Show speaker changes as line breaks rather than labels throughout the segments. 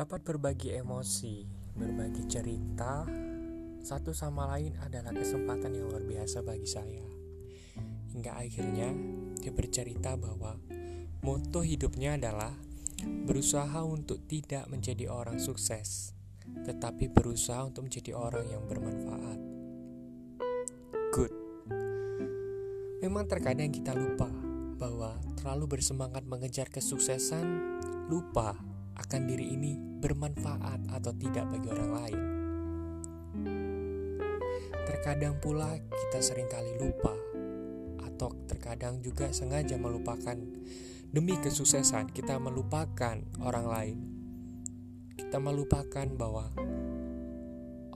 Dapat berbagi emosi, berbagi cerita, satu sama lain adalah kesempatan yang luar biasa bagi saya. Hingga akhirnya dia bercerita bahwa moto hidupnya adalah berusaha untuk tidak menjadi orang sukses, tetapi berusaha untuk menjadi orang yang bermanfaat. Good. Memang terkadang kita lupa bahwa terlalu bersemangat mengejar kesuksesan, lupa akan diri ini bermanfaat atau tidak bagi orang lain. Terkadang pula kita sering kali lupa atau terkadang juga sengaja melupakan demi kesuksesan kita melupakan orang lain. Kita melupakan bahwa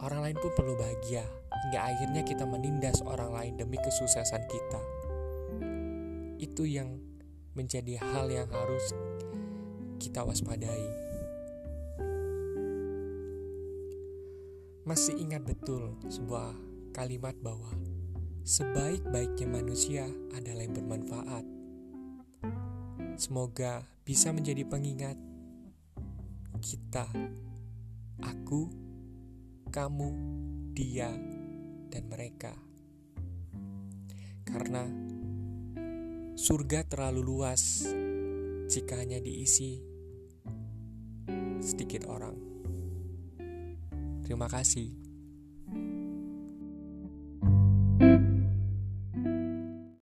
orang lain pun perlu bahagia hingga akhirnya kita menindas orang lain demi kesuksesan kita. Itu yang menjadi hal yang harus kita waspadai. Masih ingat betul sebuah kalimat bahwa sebaik-baiknya manusia adalah yang bermanfaat. Semoga bisa menjadi pengingat kita, aku, kamu, dia, dan mereka. Karena surga terlalu luas jika hanya diisi sedikit orang. Terima kasih.